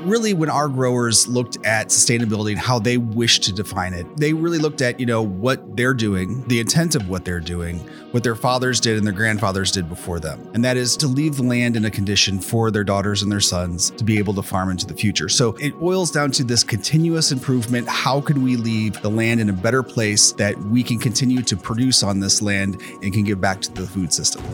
really, when our growers looked at sustainability and how they wish to define it, they really looked at, you know, what they're doing, the intent of what they're doing, what their fathers did and their grandfathers did before them. And that is to leave the land in a condition for their daughters and their sons to be able to farm into the future. So it boils down to this continuous improvement. How can we leave the land in a better place that we can continue to produce on this land and can give back to the food system?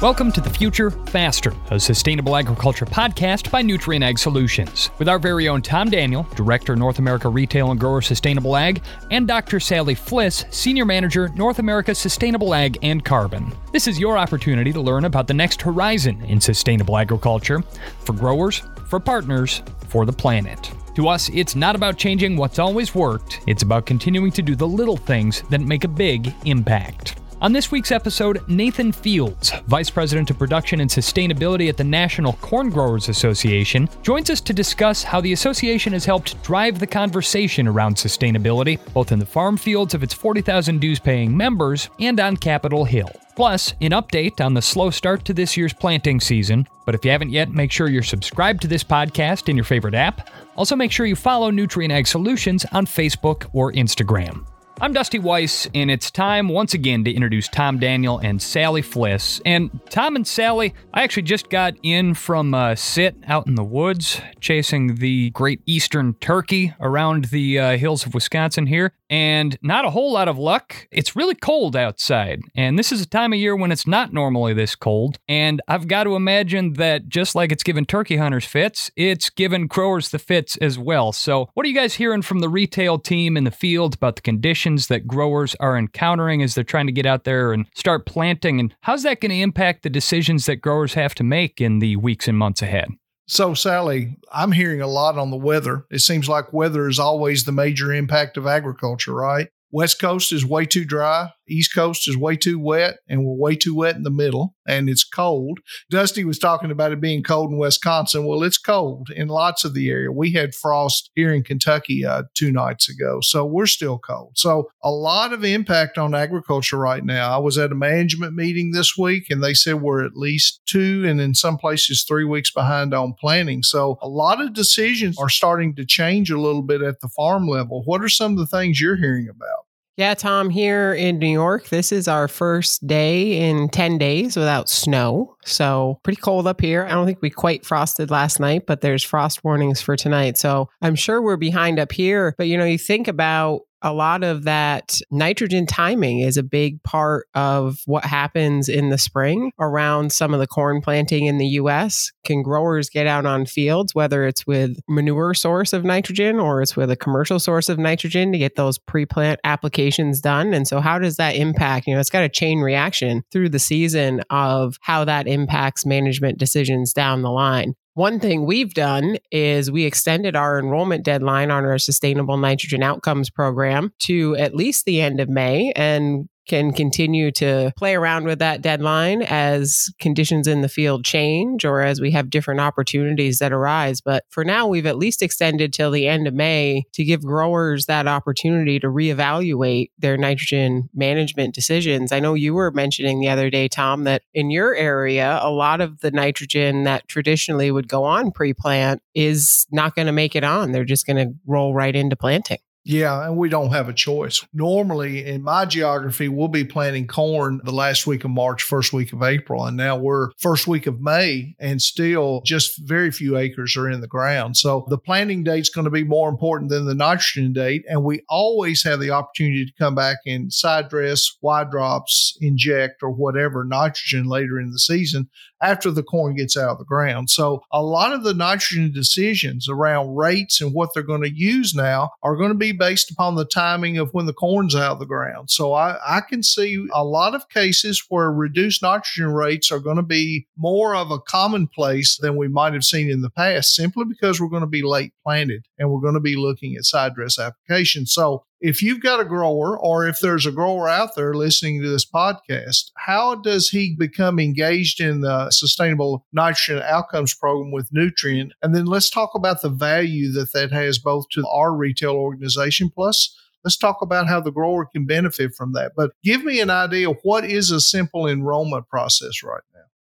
Welcome to The Future Faster, a sustainable agriculture podcast by Nutrien Ag Solutions, with our very own Tom Daniel, Director, North America Retail and Grower Sustainable Ag, and Dr. Sally Fliss, Senior Manager, North America Sustainable Ag and Carbon. This is your opportunity to learn about the next horizon in sustainable agriculture for growers, for partners, for the planet. To us, it's not about changing what's always worked, it's about continuing to do the little things that make a big impact. On this week's episode, Nathan Fields, Vice President of Production and Sustainability at the National Corn Growers Association, joins us to discuss how the association has helped drive the conversation around sustainability, both in the farm fields of its 40,000 dues paying members and on Capitol Hill. Plus, an update on the slow start to this year's planting season. But if you haven't yet, make sure you're subscribed to this podcast in your favorite app. Also, make sure you follow Nutrien Ag Solutions on Facebook or Instagram. I'm Dusty Weiss, and it's time once again to introduce Tom Daniel and Sally Fliss. And Tom and Sally, I actually just got in from a sit out in the woods chasing the great eastern turkey around the uh, hills of Wisconsin here, and not a whole lot of luck. It's really cold outside, and this is a time of year when it's not normally this cold. And I've got to imagine that just like it's given turkey hunters fits, it's given growers the fits as well. So, what are you guys hearing from the retail team in the field about the conditions? that growers are encountering as they're trying to get out there and start planting? And how's that going to impact the decisions that growers have to make in the weeks and months ahead? So, Sally, I'm hearing a lot on the weather. It seems like weather is always the major impact of agriculture, right? West Coast is way too dry. East Coast is way too wet, and we're way too wet in the middle, and it's cold. Dusty was talking about it being cold in Wisconsin. Well, it's cold in lots of the area. We had frost here in Kentucky uh, two nights ago, so we're still cold. So, a lot of impact on agriculture right now. I was at a management meeting this week, and they said we're at least two, and in some places, three weeks behind on planning. So, a lot of decisions are starting to change a little bit at the farm level. What are some of the things you're hearing about? Yeah, Tom, here in New York, this is our first day in 10 days without snow. So, pretty cold up here. I don't think we quite frosted last night, but there's frost warnings for tonight. So, I'm sure we're behind up here. But, you know, you think about a lot of that nitrogen timing is a big part of what happens in the spring around some of the corn planting in the US. Can growers get out on fields, whether it's with manure source of nitrogen or it's with a commercial source of nitrogen to get those pre plant applications done? And so, how does that impact? You know, it's got a chain reaction through the season of how that impacts management decisions down the line. One thing we've done is we extended our enrollment deadline on our sustainable nitrogen outcomes program to at least the end of May. And can continue to play around with that deadline as conditions in the field change or as we have different opportunities that arise. But for now, we've at least extended till the end of May to give growers that opportunity to reevaluate their nitrogen management decisions. I know you were mentioning the other day, Tom, that in your area, a lot of the nitrogen that traditionally would go on pre plant is not going to make it on. They're just going to roll right into planting. Yeah, and we don't have a choice. Normally, in my geography, we'll be planting corn the last week of March, first week of April, and now we're first week of May, and still just very few acres are in the ground. So the planting date's going to be more important than the nitrogen date, and we always have the opportunity to come back and side dress, wide drops, inject, or whatever nitrogen later in the season after the corn gets out of the ground. So a lot of the nitrogen decisions around rates and what they're going to use now are going to be based upon the timing of when the corn's out of the ground. So I, I can see a lot of cases where reduced nitrogen rates are going to be more of a commonplace than we might have seen in the past, simply because we're going to be late planted and we're going to be looking at side dress applications. So if you've got a grower or if there's a grower out there listening to this podcast, how does he become engaged in the sustainable nitrogen outcomes program with Nutrien? And then let's talk about the value that that has both to our retail organization plus let's talk about how the grower can benefit from that. But give me an idea what is a simple enrollment process right.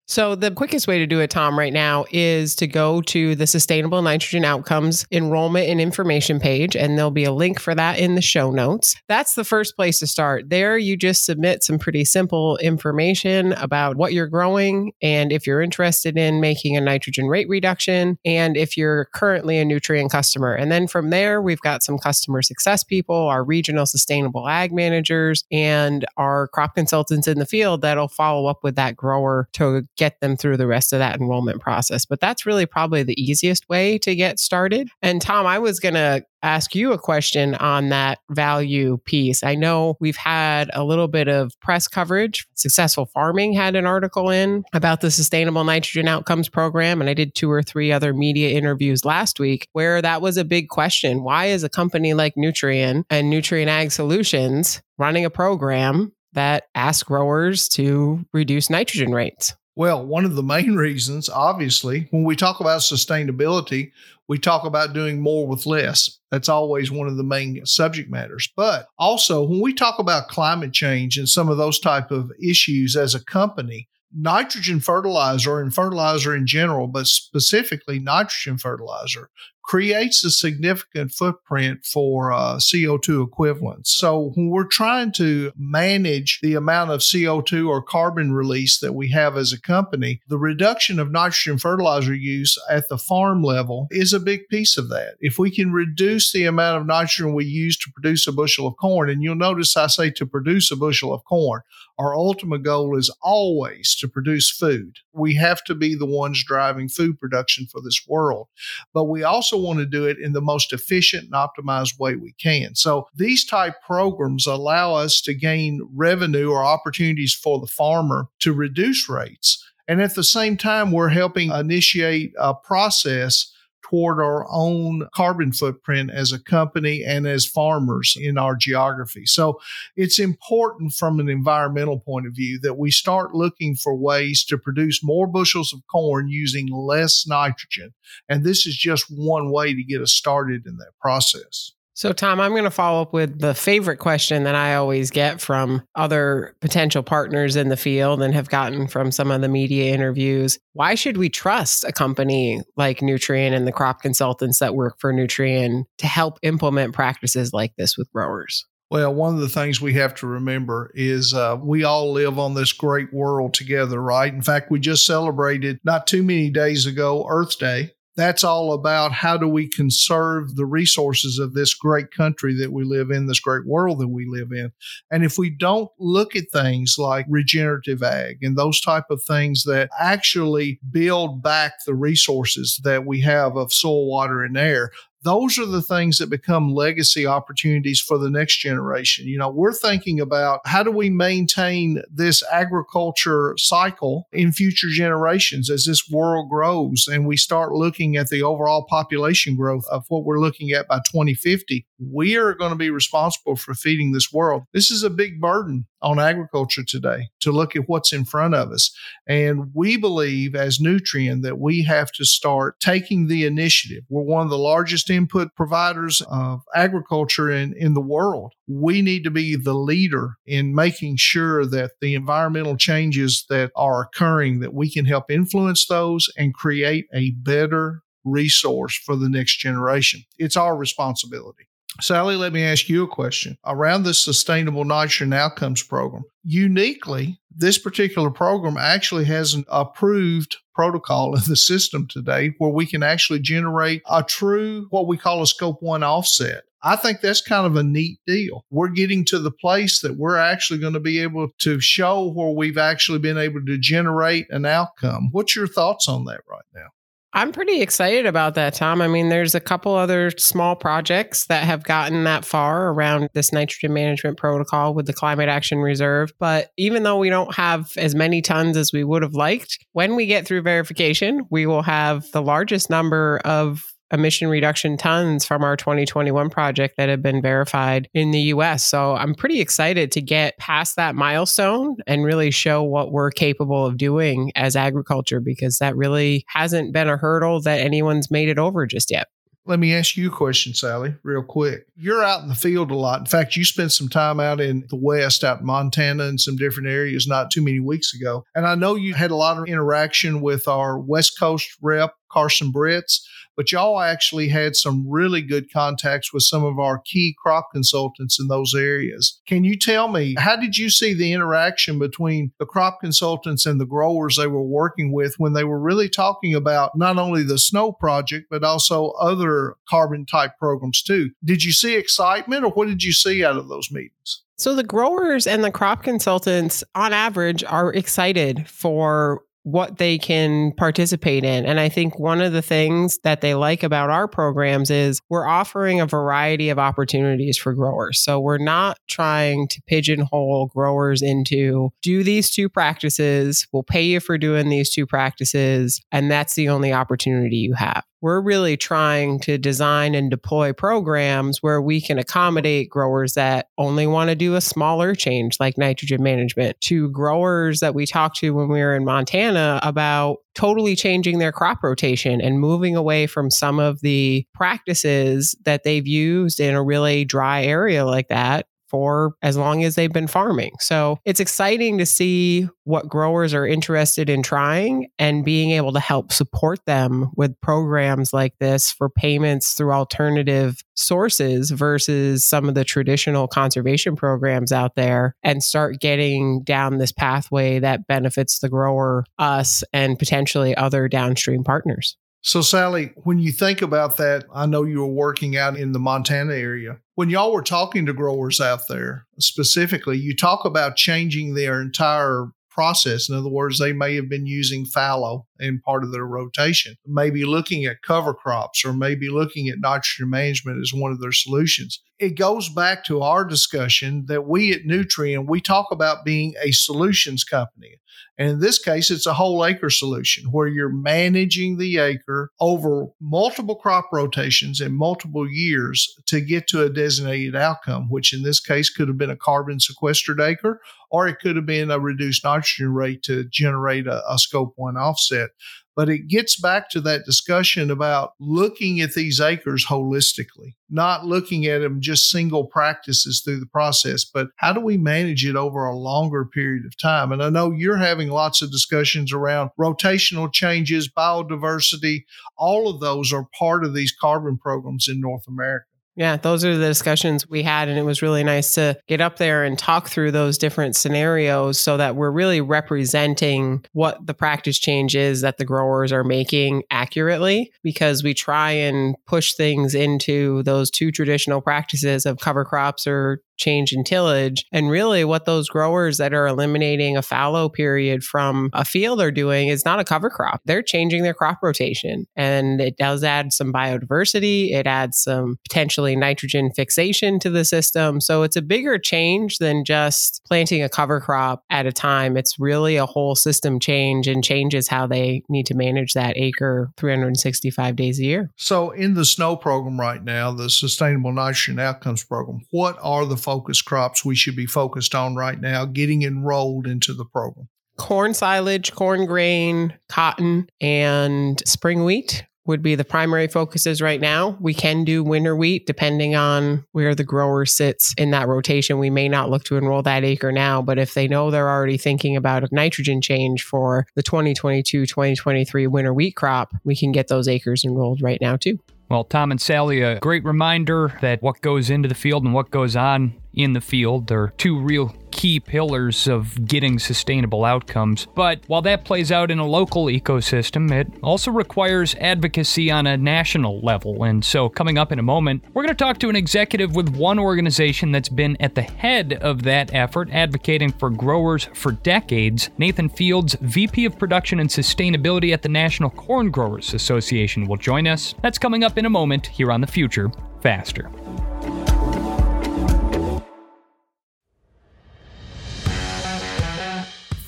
So, the quickest way to do it, Tom, right now is to go to the Sustainable Nitrogen Outcomes enrollment and information page, and there'll be a link for that in the show notes. That's the first place to start. There, you just submit some pretty simple information about what you're growing and if you're interested in making a nitrogen rate reduction, and if you're currently a Nutrien customer. And then from there, we've got some customer success people, our regional sustainable ag managers, and our crop consultants in the field that'll follow up with that grower to get them through the rest of that enrollment process. But that's really probably the easiest way to get started. And Tom, I was going to ask you a question on that value piece. I know we've had a little bit of press coverage. Successful Farming had an article in about the Sustainable Nitrogen Outcomes Program, and I did two or three other media interviews last week where that was a big question. Why is a company like Nutrien and Nutrien Ag Solutions running a program that asks growers to reduce nitrogen rates? Well, one of the main reasons, obviously, when we talk about sustainability, we talk about doing more with less. That's always one of the main subject matters. But also, when we talk about climate change and some of those type of issues as a company, nitrogen fertilizer and fertilizer in general, but specifically nitrogen fertilizer, creates a significant footprint for uh, CO2 equivalents. So when we're trying to manage the amount of CO2 or carbon release that we have as a company, the reduction of nitrogen fertilizer use at the farm level is a big piece of that. If we can reduce the amount of nitrogen we use to produce a bushel of corn, and you'll notice I say to produce a bushel of corn, our ultimate goal is always to produce food. We have to be the ones driving food production for this world. But we also want to do it in the most efficient and optimized way we can. So these type programs allow us to gain revenue or opportunities for the farmer to reduce rates. And at the same time, we're helping initiate a process toward our own carbon footprint as a company and as farmers in our geography. So it's important from an environmental point of view that we start looking for ways to produce more bushels of corn using less nitrogen. And this is just one way to get us started in that process. So, Tom, I'm going to follow up with the favorite question that I always get from other potential partners in the field and have gotten from some of the media interviews. Why should we trust a company like Nutrien and the crop consultants that work for Nutrien to help implement practices like this with growers? Well, one of the things we have to remember is uh, we all live on this great world together, right? In fact, we just celebrated not too many days ago Earth Day that's all about how do we conserve the resources of this great country that we live in, this great world that we live in. And if we don't look at things like regenerative ag and those type of things that actually build back the resources that we have of soil, water, and air, those are the things that become legacy opportunities for the next generation. You know, we're thinking about how do we maintain this agriculture cycle in future generations as this world grows and we start looking at the overall population growth of what we're looking at by 2050. We are going to be responsible for feeding this world. This is a big burden on agriculture today to look at what's in front of us. And we believe as Nutrien that we have to start taking the initiative. We're one of the largest input providers of agriculture in, in the world. We need to be the leader in making sure that the environmental changes that are occurring that we can help influence those and create a better resource for the next generation. It's our responsibility. Sally, let me ask you a question. Around the Sustainable Nitrogen Outcomes Program, uniquely, this particular program actually has an approved protocol in the system today where we can actually generate a true, what we call a scope one offset. I think that's kind of a neat deal. We're getting to the place that we're actually going to be able to show where we've actually been able to generate an outcome. What's your thoughts on that right now? I'm pretty excited about that, Tom. I mean, there's a couple other small projects that have gotten that far around this nitrogen management protocol with the Climate Action Reserve. But even though we don't have as many tons as we would have liked, when we get through verification, we will have the largest number of emission reduction tons from our 2021 project that have been verified in the US. So I'm pretty excited to get past that milestone and really show what we're capable of doing as agriculture because that really hasn't been a hurdle that anyone's made it over just yet. Let me ask you a question, Sally, real quick. You're out in the field a lot. In fact, you spent some time out in the West, out in Montana and some different areas not too many weeks ago. And I know you had a lot of interaction with our West Coast rep, Carson Britz but y'all actually had some really good contacts with some of our key crop consultants in those areas. Can you tell me, how did you see the interaction between the crop consultants and the growers they were working with when they were really talking about not only the snow project, but also other carbon type programs too? Did you see excitement or what did you see out of those meetings? So the growers and the crop consultants on average are excited for what they can participate in. And I think one of the things that they like about our programs is we're offering a variety of opportunities for growers. So we're not trying to pigeonhole growers into do these two practices, we'll pay you for doing these two practices, and that's the only opportunity you have we're really trying to design and deploy programs where we can accommodate growers that only want to do a smaller change like nitrogen management to growers that we talked to when we were in Montana about totally changing their crop rotation and moving away from some of the practices that they've used in a really dry area like that for as long as they've been farming. So it's exciting to see what growers are interested in trying and being able to help support them with programs like this for payments through alternative sources versus some of the traditional conservation programs out there and start getting down this pathway that benefits the grower, us, and potentially other downstream partners. So, Sally, when you think about that, I know you were working out in the Montana area. When y'all were talking to growers out there specifically, you talk about changing their entire process. In other words, they may have been using fallow in part of their rotation, maybe looking at cover crops or maybe looking at nitrogen management as one of their solutions. It goes back to our discussion that we at Nutrien, we talk about being a solutions company. And in this case, it's a whole acre solution where you're managing the acre over multiple crop rotations in multiple years to get to a designated outcome, which in this case could have been a carbon sequestered acre or it could have been a reduced nitrogen rate to generate a, a scope one offset. But it gets back to that discussion about looking at these acres holistically, not looking at them just single practices through the process, but how do we manage it over a longer period of time? And I know you're having lots of discussions around rotational changes, biodiversity. All of those are part of these carbon programs in North America. Yeah, those are the discussions we had. And it was really nice to get up there and talk through those different scenarios so that we're really representing what the practice change is that the growers are making accurately because we try and push things into those two traditional practices of cover crops or change in tillage. And really, what those growers that are eliminating a fallow period from a field are doing is not a cover crop. They're changing their crop rotation. And it does add some biodiversity, it adds some potentially nitrogen fixation to the system. So it's a bigger change than just planting a cover crop at a time. It's really a whole system change and changes how they need to manage that acre 365 days a year. So, in the SNOW program right now, the Sustainable Nitrogen Outcomes Program, what are the focus crops we should be focused on right now getting enrolled into the program? Corn silage, corn grain, cotton, and spring wheat would be the primary focuses right now. We can do winter wheat depending on where the grower sits in that rotation. We may not look to enroll that acre now, but if they know they're already thinking about a nitrogen change for the 2022 2023 winter wheat crop, we can get those acres enrolled right now too. Well, Tom and Sally, a great reminder that what goes into the field and what goes on in the field there are two real key pillars of getting sustainable outcomes. But while that plays out in a local ecosystem, it also requires advocacy on a national level. And so, coming up in a moment, we're going to talk to an executive with one organization that's been at the head of that effort, advocating for growers for decades. Nathan Fields, VP of Production and Sustainability at the National Corn Growers Association, will join us. That's coming up in a moment here on The Future Faster.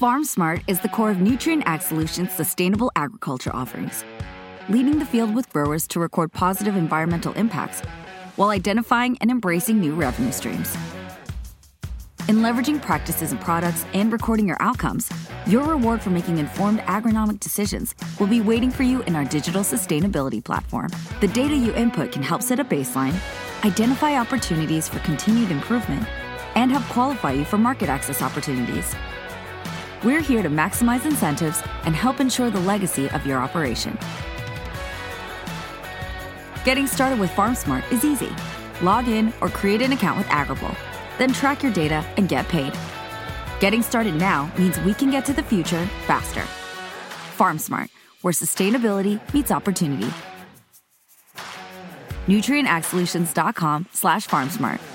FarmSmart is the core of Nutrien Ag Solutions' sustainable agriculture offerings, leading the field with growers to record positive environmental impacts while identifying and embracing new revenue streams. In leveraging practices and products and recording your outcomes, your reward for making informed agronomic decisions will be waiting for you in our digital sustainability platform. The data you input can help set a baseline, identify opportunities for continued improvement, and help qualify you for market access opportunities. We're here to maximize incentives and help ensure the legacy of your operation. Getting started with FarmSmart is easy. Log in or create an account with Agrible, then track your data and get paid. Getting started now means we can get to the future faster. FarmSmart, where sustainability meets opportunity. NutrienAgSolutions.com slash FarmSmart.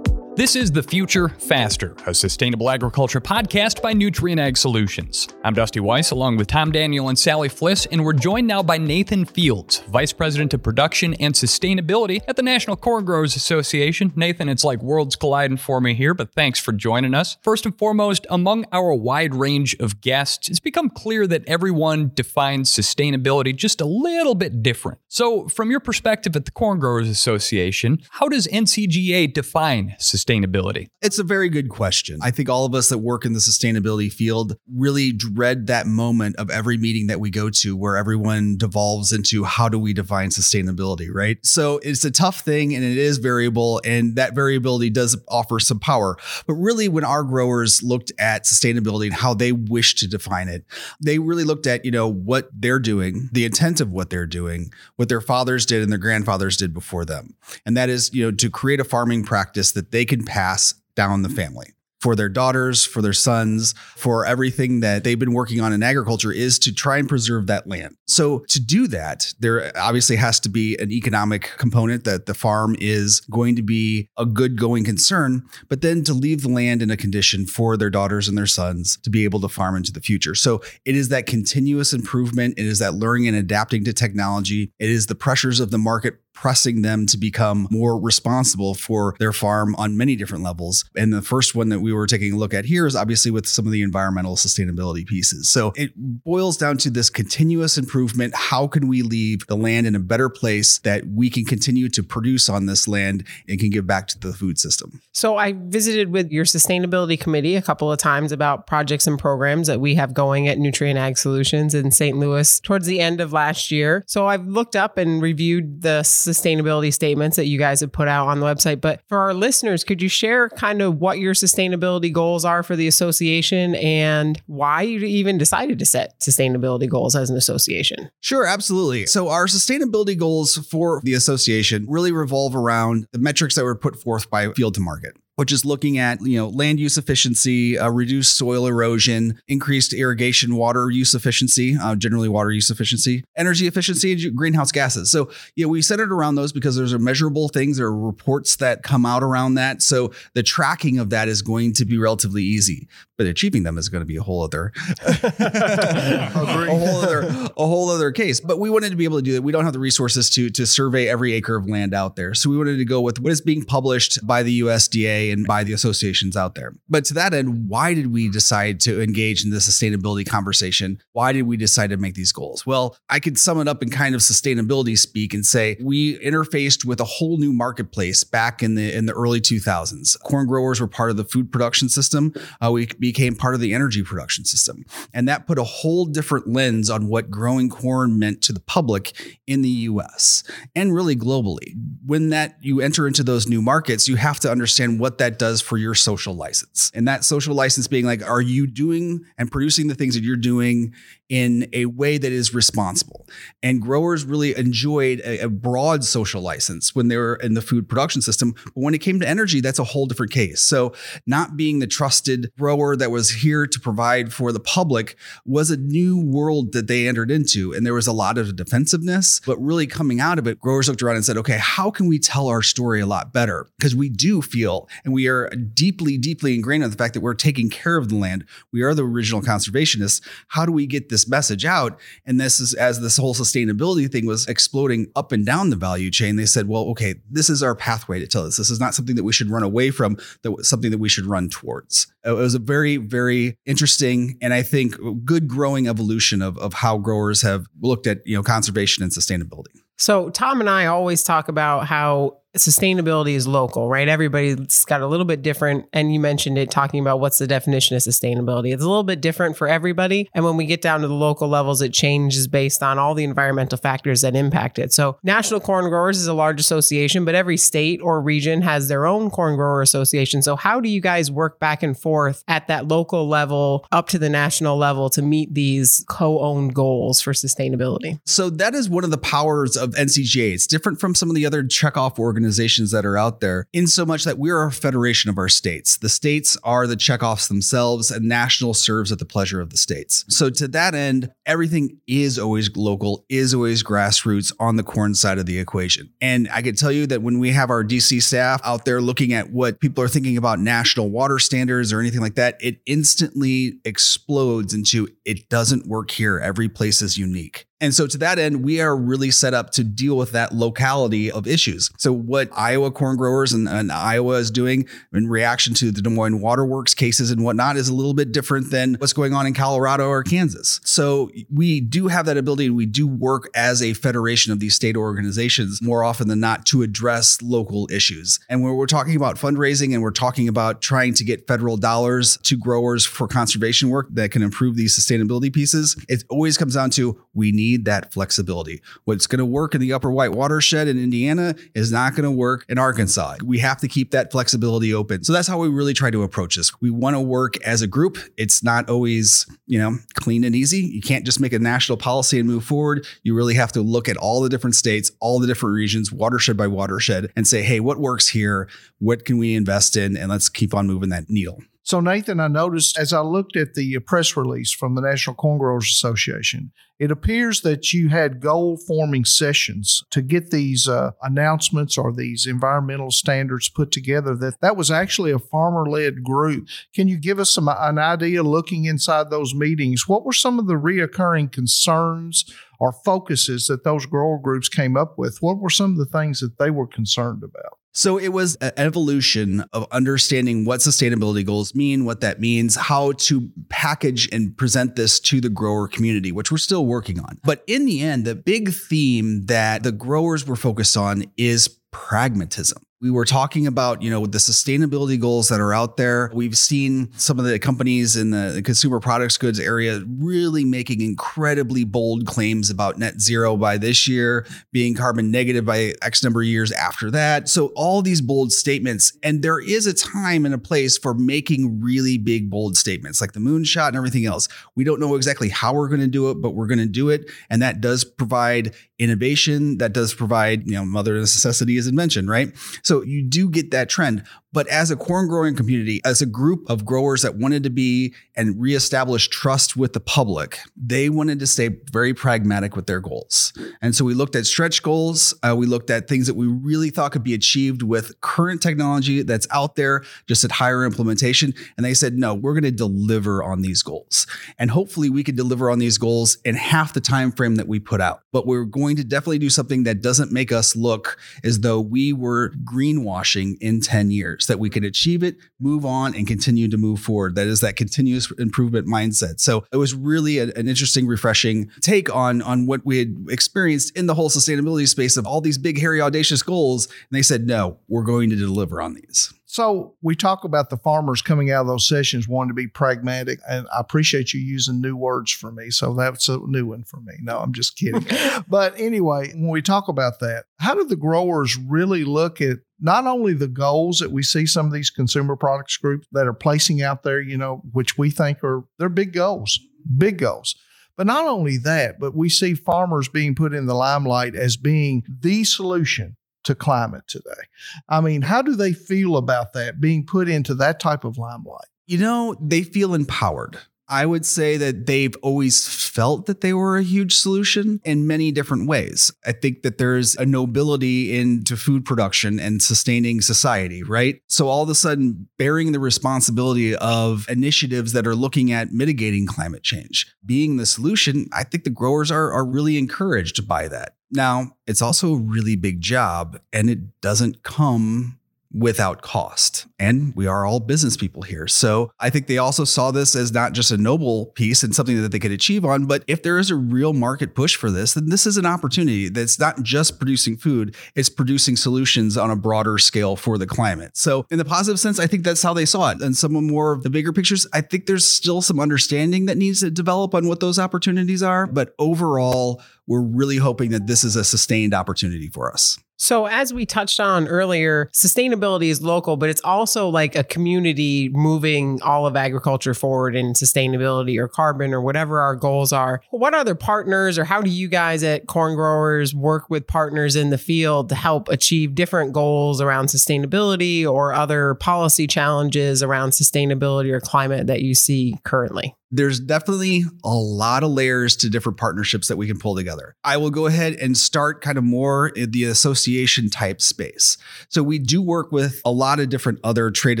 This is The Future Faster, a sustainable agriculture podcast by Nutrien Ag Solutions. I'm Dusty Weiss, along with Tom Daniel and Sally Fliss, and we're joined now by Nathan Fields, Vice President of Production and Sustainability at the National Corn Growers Association. Nathan, it's like worlds colliding for me here, but thanks for joining us. First and foremost, among our wide range of guests, it's become clear that everyone defines sustainability just a little bit different. So, from your perspective at the Corn Growers Association, how does NCGA define sustainability? Sustainability? It's a very good question. I think all of us that work in the sustainability field really dread that moment of every meeting that we go to where everyone devolves into how do we define sustainability, right? So it's a tough thing and it is variable, and that variability does offer some power. But really, when our growers looked at sustainability and how they wish to define it, they really looked at, you know, what they're doing, the intent of what they're doing, what their fathers did and their grandfathers did before them. And that is, you know, to create a farming practice that they pass down the family for their daughters, for their sons, for everything that they've been working on in agriculture is to try and preserve that land. So, to do that, there obviously has to be an economic component that the farm is going to be a good going concern, but then to leave the land in a condition for their daughters and their sons to be able to farm into the future. So, it is that continuous improvement, it is that learning and adapting to technology, it is the pressures of the market pressing them to become more responsible for their farm on many different levels. And the first one that we were taking a look at here is obviously with some of the environmental sustainability pieces. So it boils down to this continuous improvement. How can we leave the land in a better place that we can continue to produce on this land and can give back to the food system? So I visited with your sustainability committee a couple of times about projects and programs that we have going at Nutrien Ag Solutions in St. Louis towards the end of last year. So I've looked up and reviewed the sustainability statements that you guys have put out on the website. But for our listeners, could you share kind of what your sustainability goals are for the association and why you even decided to set sustainability goals as an association? Sure, absolutely. So, our sustainability goals for the association really revolve around the metrics that were put forth by Field to Market which is looking at you know land use efficiency, uh, reduced soil erosion, increased irrigation water use efficiency, uh, generally water use efficiency, energy efficiency, and greenhouse gases. So yeah, we centered around those because there's measurable things. There are reports that come out around that. So the tracking of that is going to be relatively easy, but achieving them is going to be a whole other, a whole other, a whole other case. But we wanted to be able to do that. We don't have the resources to to survey every acre of land out there, so we wanted to go with what is being published by the USDA and by the associations out there. But to that end, why did we decide to engage in the sustainability conversation? Why did we decide to make these goals? Well, I could sum it up in kind of sustainability speak and say we interfaced with a whole new marketplace back in the in the early 2000s. Corn growers were part of the food production system. Uh, we became part of the energy production system, and that put a whole different lens on what growing corn meant to the public in the U.S. and really globally. When that you enter into those new markets, you have to understand what that does for your social license. And that social license being like, are you doing and producing the things that you're doing in a way that is responsible. And growers really enjoyed a, a, broad social license when they were in the food production system. But when it came to energy, that's a whole different case. So, not being the trusted grower that was here to provide for the public was a new world that they entered into. And there was a lot of defensiveness, but really coming out of it, growers looked around and said, okay, how can we tell our story a lot better? Because we do feel and we are deeply, deeply ingrained in the fact that we're taking care of the land. We are the original conservationists. How do we get this? This message out. And this is as this whole sustainability thing was exploding up and down the value chain. They said, well, okay, this is our pathway to tell us. This is not something that we should run away from, that something that we should run towards. It was a very, very interesting and I think good growing evolution of, of how growers have looked at, you know, conservation and sustainability. So, Tom and I always talk about how sustainability is local, right? Everybody's got a little bit different. And you mentioned it talking about what's the definition of sustainability. It's a little bit different for everybody. And when we get down to the local levels, it changes based on all the environmental factors that impact it. So, National Corn Growers is a large association, but every state or region has their own corn grower association. So, how do you guys work back and forth at that local level up to the national level to meet these co owned goals for sustainability? So, that is one of the powers of NCGA. It's different from some of the other checkoff organizations that are out there, in so much that we're a federation of our states. The states are the checkoffs themselves, and national serves at the pleasure of the states. So, to that end, everything is always local, is always grassroots on the corn side of the equation. And I can tell you that when we have our DC staff out there looking at what people are thinking about national water standards or anything like that, it instantly explodes into it doesn't work here. Every place is unique. And so, to that end, we are really set up to deal with that locality of issues. So, what Iowa corn growers and, and, Iowa is doing in reaction to the Des Moines Waterworks cases and whatnot is a little bit different than what's going on in Colorado or Kansas. So, we do have that ability. and We do work as a federation of these state organizations more often than not to address local issues. And when we're talking about fundraising and we're talking about trying to get federal dollars to growers for conservation work that can improve these sustainability pieces, it always comes down to we need need that flexibility. What's going to work in the upper white watershed in Indiana is not going to work in Arkansas. We have to keep that flexibility open. So that's how we really try to approach this. We want to work as a group. It's not always, you know, clean and easy. You can't just make a national policy and move forward. You really have to look at all the different states, all the different regions, watershed by watershed, and say, hey, what works here? What can we invest in? And let's keep on moving that needle. So, Nathan, I noticed as I looked at the press release from the National Corn Growers Association, it appears that you had goal forming sessions to get these uh, announcements or these environmental standards put together. That that was actually a farmer led group. Can you give us some an idea looking inside those meetings? What were some of the reoccurring concerns or focuses that those grower groups came up with? What were some of the things that they were concerned about? So it was an evolution of understanding what sustainability goals mean, what that means, how to package and present this to the grower community, which we're still working on. But in the end, the big theme that the growers were focused on is pragmatism we were talking about, you know, the sustainability goals that are out there. We've seen some of the companies in the consumer products goods area really making incredibly bold claims about net zero by this year, being carbon negative by X number of years after that. So all these bold statements, and there is a time and a place for making really big bold statements like the moonshot and everything else. We don't know exactly how we're going to do it, but we're going to do it, and that does provide innovation. That does provide, you know, mother necessity is invention, right? You do get that trend. But as a corn growing community, as a group of growers that wanted to be and reestablish trust with the public, they wanted to stay very pragmatic with their goals. And so we looked at stretch goals. Uh, we looked at things that we really thought could be achieved with current technology that's out there, just at higher implementation. And they said, no, we're going to deliver on these goals. And hopefully we could deliver on these goals in half the time frame that we put out. But we're going to definitely do something that doesn't make us look as though we were greenwashing in 10 years that we can achieve it, move on, and continue to move forward. That is that continuous improvement mindset. So it was really a, an interesting, refreshing take on, on what we had experienced in the whole sustainability space of all these big, hairy, audacious goals. And they said, no, we're going to deliver on these. So we talk about the farmers coming out of those sessions wanting to be pragmatic, and I appreciate you using new words for me. So that's a new one for me. No, I'm just kidding. but anyway, when we talk about that, how do the growers really look at not only the goals that we see some of these consumer products groups that are placing out there, you know, which we think are they're big goals, big goals. But not only that, but we see farmers being put in the limelight as being the solution to climate today. I mean, how do they feel about that being put into that type of limelight? You know, they feel empowered. I would say that they've always felt that they were a huge solution in many different ways. I think that there's a nobility into food production and sustaining society, right? So all of a sudden, bearing the responsibility of initiatives that are looking at mitigating climate change, being the solution, I think the growers are, are really encouraged by that. Now, it's also a really big job and it doesn't come without cost. And we are all business people here. So I think they also saw this as not just a noble piece and something that they could achieve on, but if there is a real market push for this, then this is an opportunity that's not just producing food, it's producing solutions on a broader scale for the climate. So in the positive sense, I think that's how they saw it. And some more of the bigger pictures, I think there's still some understanding that needs to develop on what those opportunities are. But overall, we're really hoping that this is a sustained opportunity for us. So, as we touched on earlier, sustainability is local, but it's also like a community moving all of agriculture forward in sustainability or carbon or whatever our goals are. What other partners or how do you guys at Corn Growers work with partners in the field to help achieve different goals around sustainability or other policy challenges around sustainability or climate that you see currently? There's definitely a lot of layers to different partnerships that we can pull together. I will go ahead and start kind of more in the association type space. So we do work with a lot of different other trade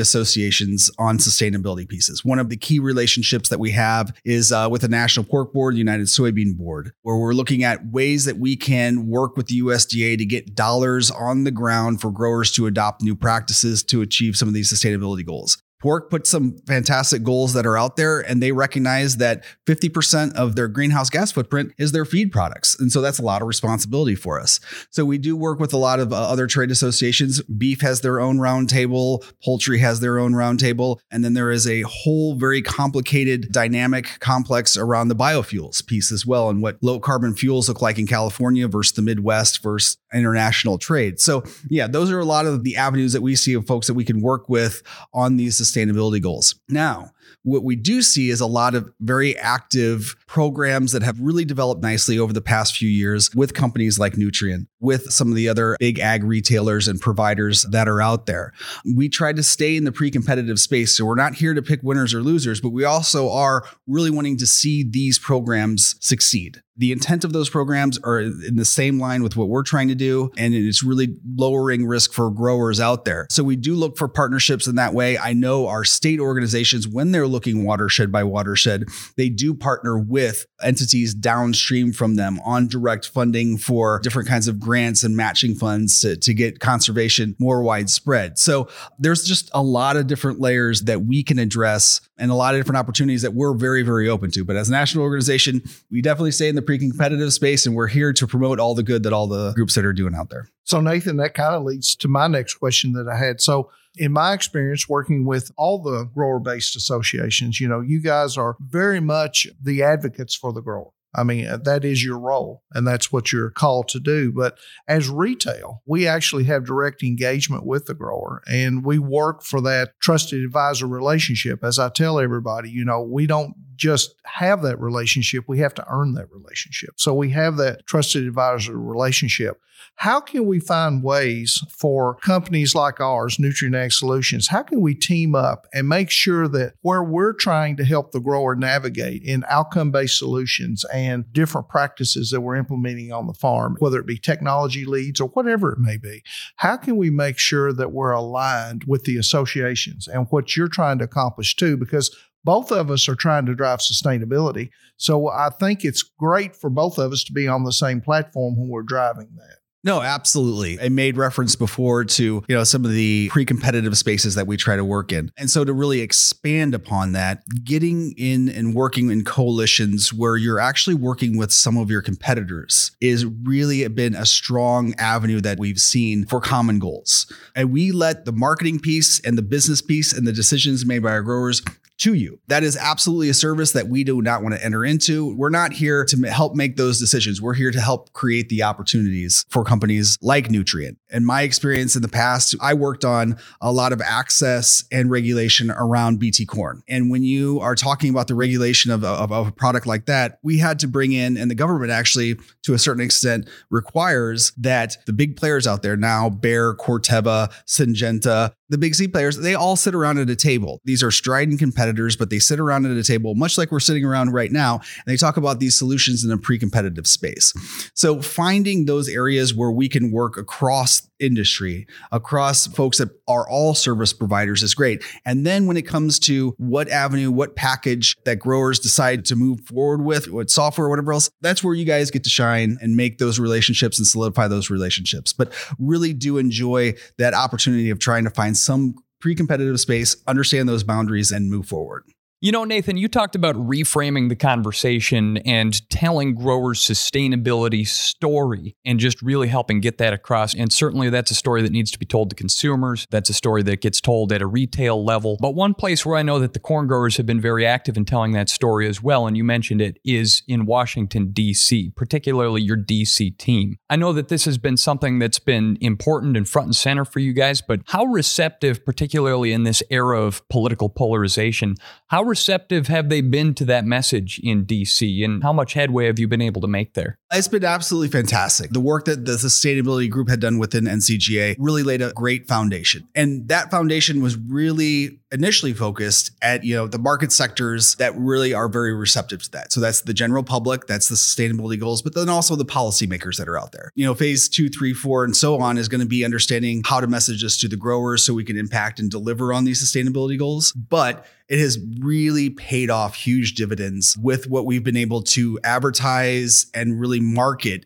associations on sustainability pieces. One of the key relationships that we have is uh, with the National Pork Board, the United Soybean Board, where we're looking at ways that we can work with the USDA to get dollars on the ground for growers to adopt new practices to achieve some of these sustainability goals. Pork put some fantastic goals that are out there, and they recognize that 50% of their greenhouse gas footprint is their feed products. And so that's a lot of responsibility for us. So we do work with a lot of uh, other trade associations. Beef has their own roundtable, poultry has their own roundtable. And then there is a whole very complicated dynamic complex around the biofuels piece as well, and what low carbon fuels look like in California versus the Midwest versus international trade. So, yeah, those are a lot of the avenues that we see of folks that we can work with on these sustainability goals. Now, what we do see is a lot of very active programs that have really developed nicely over the past few years with companies like Nutrien, with some of the other big ag retailers and providers that are out there. We try to stay in the pre competitive space. So we're not here to pick winners or losers, but we also are really wanting to see these programs succeed the intent of those programs are in the same line with what we're trying to do and it's really lowering risk for growers out there so we do look for partnerships in that way i know our state organizations when they're looking watershed by watershed they do partner with entities downstream from them on direct funding for different kinds of grants and matching funds to, to get conservation more widespread so there's just a lot of different layers that we can address and a lot of different opportunities that we're very very open to but as a national organization we definitely stay in the pre-competitive space and we're here to promote all the good that all the groups that are doing out there. So Nathan, that kind of leads to my next question that I had. So in my experience working with all the grower based associations, you know, you guys are very much the advocates for the grower. I mean, uh, that is your role and that's what you're called to do. But as retail, we actually have direct engagement with the grower and we work for that trusted advisor relationship. As I tell everybody, you know, we don't just have that relationship, we have to earn that relationship. So we have that trusted advisor relationship. How can we find ways for companies like ours, Nutrien Ag Solutions, how can we team up and make sure that where we're trying to help the grower navigate in outcome based solutions different practices that we're implementing on the farm, whether it be technology leads or whatever it may be, how can we make sure that we're aligned with the associations and what you're trying to accomplish too? Because both of us are trying to drive sustainability. So I think it's great for both of us to be on the same platform when we're driving that. No, absolutely. I made reference before to, you know, some of the pre-competitive spaces that we try to work in. And so to really expand upon that, getting in and working in coalitions where you're actually working with some of your competitors is really been a strong avenue that we've seen for common goals. And we let the marketing piece and the business piece and the decisions made by our growers to you. That is absolutely a service that we do not want to enter into. We're not here to help make those decisions. We're here to help create the opportunities for companies like Nutrien. In my experience in the past, I worked on a lot of access and regulation around BT corn. And when you are talking about the regulation of, of, of a product like that, we had to bring in, and the government actually, to a certain extent, requires that the big players out there now, Bayer, Corteva, Syngenta, the big C players, they all sit around at a table. These are strident competitors, but they sit around at a table, much like we're sitting around right now, and they talk about these solutions in a pre competitive space. So, finding those areas where we can work across industry, across folks that are all service providers is great. And then when it comes to what avenue, what package that growers decide to move forward with, what software, whatever else, that's where you guys get to shine and make those relationships and solidify those relationships. But really do enjoy that opportunity of trying to find some pre competitive space, understand those boundaries, and move forward. You know, Nathan, you talked about reframing the conversation and telling growers' sustainability story and just really helping get that across. And certainly that's a story that needs to be told to consumers. That's a story that gets told at a retail level. But one place where I know that the corn growers have been very active in telling that story as well, and you mentioned it, is in Washington, D.C., particularly your D.C. team. I know that this has been something that's been important and front and center for you guys, but how receptive, particularly in this era of political polarization, how receptive have they been to that message in DC and how much headway have you been able to make there? It's been absolutely fantastic. The work that the sustainability group had done within NCGA really laid a great foundation. And that foundation was really initially focused at, you know, the market sectors that really are very receptive to that. So that's the general public, that's the sustainability goals, but then also the policymakers that are out there. You know, phase two, three, four, and so on is going to be understanding how to message this to the growers so we can impact and deliver on these sustainability goals. But it has really paid off huge dividends with what we've been able to advertise and really market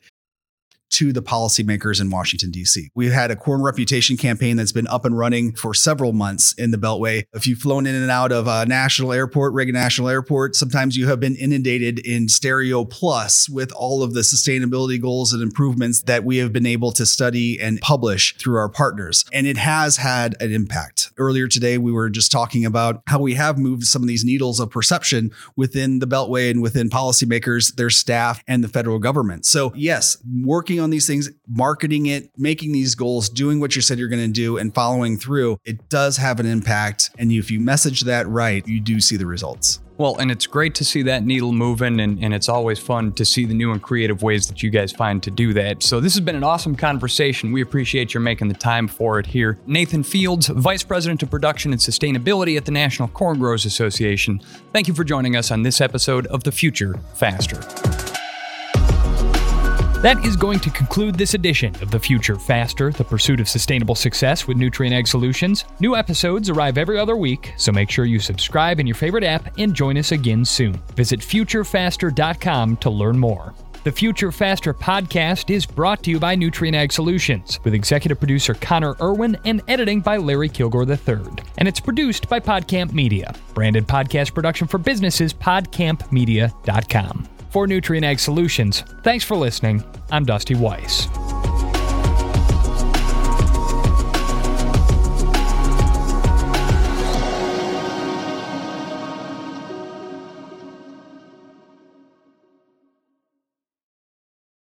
to the policymakers in Washington, D.C. We've had a corn reputation campaign that's been up and running for several months in the Beltway. If you've flown in and out of a national airport, Reagan National Airport, sometimes you have been inundated in Stereo Plus with all of the sustainability goals and improvements that we have been able to study and publish through our partners. And it has had an impact. Earlier today, we were just talking about how we have moved some of these needles of perception within the Beltway and within policymakers, their staff, and the federal government. So, yes, working these things, marketing it, making these goals, doing what you said you're going to do, and following through, it does have an impact. And if you message that right, you do see the results. Well, and it's great to see that needle moving, and, and it's always fun to see the new and creative ways that you guys find to do that. So, this has been an awesome conversation. We appreciate your making the time for it here. Nathan Fields, Vice President of Production and Sustainability at the National Corn Growers Association, thank you for joining us on this episode of The Future Faster. That is going to conclude this edition of The Future Faster, the pursuit of sustainable success with Nutrien Ag Solutions. New episodes arrive every other week, so make sure you subscribe in your favorite app and join us again soon. Visit futurefaster.com to learn more. The Future Faster podcast is brought to you by Nutrien Ag Solutions, with executive producer Connor Irwin and editing by Larry Kilgore III. And it's produced by Podcamp Media. Branded podcast production for businesses, podcampmedia.com. For Nutrien Ag Solutions, thanks for listening. I'm Dusty Weiss.